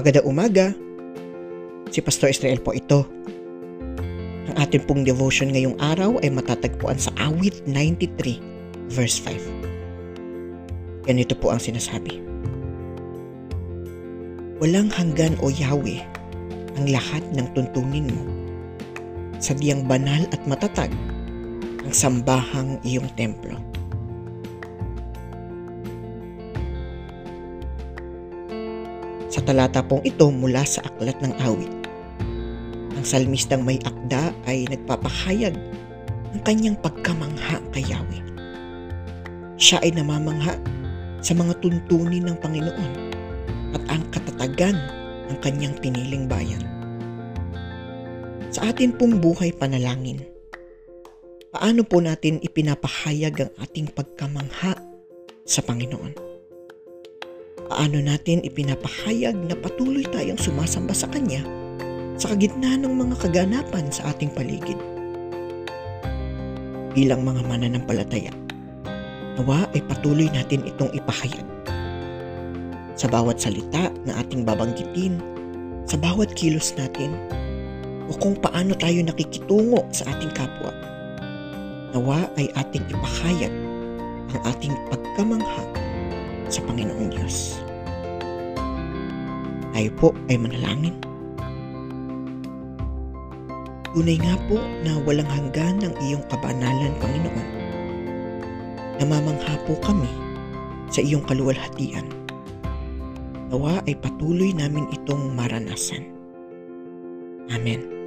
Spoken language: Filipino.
Maganda umaga. Si Pastor Israel po ito. Ang ating pong devotion ngayong araw ay matatagpuan sa awit 93 verse 5. Ganito po ang sinasabi. Walang hanggan o Yahweh ang lahat ng tuntunin mo. Sadyang banal at matatag ang sambahang iyong templo. Sa talata pong ito mula sa aklat ng awit, ang salmistang may akda ay nagpapahayag ng kanyang pagkamangha kay Yahweh. Siya ay namamangha sa mga tuntunin ng Panginoon at ang katatagan ng kanyang piniling bayan. Sa atin pong buhay panalangin, paano po natin ipinapahayag ang ating pagkamangha sa Panginoon? Paano natin ipinapahayag na patuloy tayong sumasamba sa Kanya sa kagitna ng mga kaganapan sa ating paligid? Bilang mga mananampalataya, nawa ay patuloy natin itong ipahayag. Sa bawat salita na ating babanggitin, sa bawat kilos natin, o kung paano tayo nakikitungo sa ating kapwa, nawa ay ating ipahayag ang ating pagkamangha Tayo po ay manalangin. Tunay nga po na walang hanggan ng iyong kabanalan, Panginoon. Namamangha po kami sa iyong kaluwalhatian. Nawa ay patuloy namin itong maranasan. Amen.